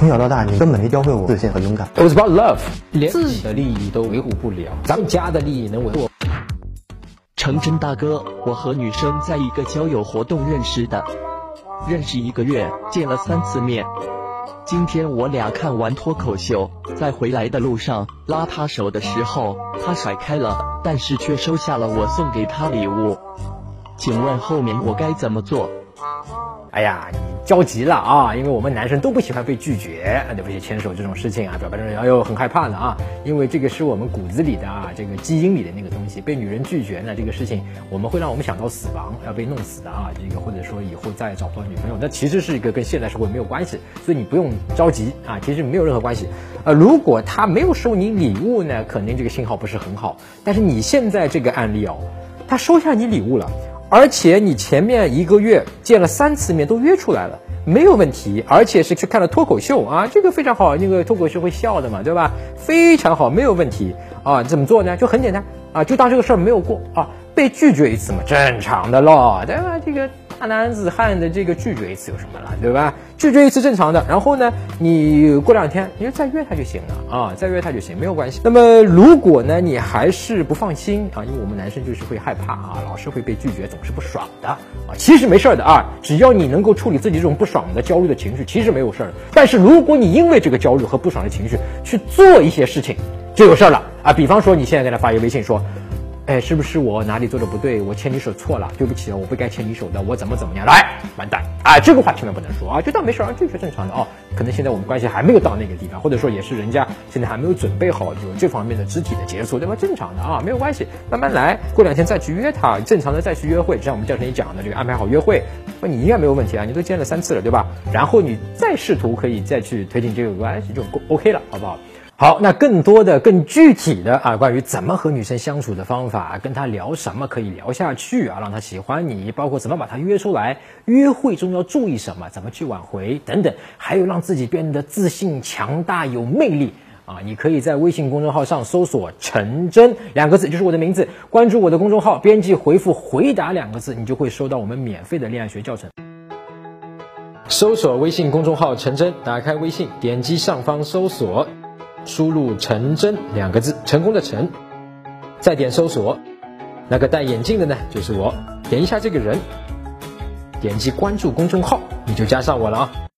从小到大，你根本没教会我自信和勇敢。It was about love，连自己的利益都维护不了，咱们家的利益能维护？成真大哥，我和女生在一个交友活动认识的，认识一个月，见了三次面。今天我俩看完脱口秀，在回来的路上拉她手的时候，她甩开了，但是却收下了我送给她礼物。请问后面我该怎么做？哎呀，你着急了啊！因为我们男生都不喜欢被拒绝，对不起，牵手这种事情啊，表白的人哎呦很害怕的啊，因为这个是我们骨子里的啊，这个基因里的那个东西。被女人拒绝呢，这个事情我们会让我们想到死亡，要被弄死的啊，这个或者说以后再找不到女朋友，那其实是一个跟现代社会没有关系，所以你不用着急啊，其实没有任何关系。呃，如果他没有收你礼物呢，肯定这个信号不是很好。但是你现在这个案例哦，他收下你礼物了。而且你前面一个月见了三次面都约出来了，没有问题，而且是去看了脱口秀啊，这个非常好，那个脱口秀会笑的嘛，对吧？非常好，没有问题啊。怎么做呢？就很简单啊，就当这个事儿没有过啊，被拒绝一次嘛，正常的咯，对吧？这个。大男子汉的这个拒绝一次有什么了，对吧？拒绝一次正常的，然后呢，你过两天你就再约他就行了啊，再约他就行，没有关系。那么如果呢，你还是不放心啊，因为我们男生就是会害怕啊，老是会被拒绝，总是不爽的啊。其实没事儿的啊，只要你能够处理自己这种不爽的焦虑的情绪，其实没有事儿。但是如果你因为这个焦虑和不爽的情绪去做一些事情，就有事儿了啊。比方说你现在给他发一个微信说。哎，是不是我哪里做的不对？我牵你手错了，对不起，我不该牵你手的，我怎么怎么样？来，完蛋啊！这个话千万不能说啊，就当没事儿，拒绝正常的哦。可能现在我们关系还没有到那个地方，或者说也是人家现在还没有准备好有这方面的肢体的接触，对吧？正常的啊，没有关系，慢慢来，过两天再去约他，正常的再去约会，就像我们教程里讲的这个安排好约会，那你应该没有问题啊，你都见了三次了，对吧？然后你再试图可以再去推进这个关系就 OK 了，好不好？好，那更多的、更具体的啊，关于怎么和女生相处的方法，跟她聊什么可以聊下去啊，让她喜欢你，包括怎么把她约出来，约会中要注意什么，怎么去挽回等等，还有让自己变得自信、强大、有魅力啊，你可以在微信公众号上搜索“陈真”两个字，就是我的名字，关注我的公众号，编辑回复“回答”两个字，你就会收到我们免费的恋爱学教程。搜索微信公众号“陈真”，打开微信，点击上方搜索。输入“成真”两个字，成功的“成”，再点搜索，那个戴眼镜的呢，就是我。点一下这个人，点击关注公众号，你就加上我了啊。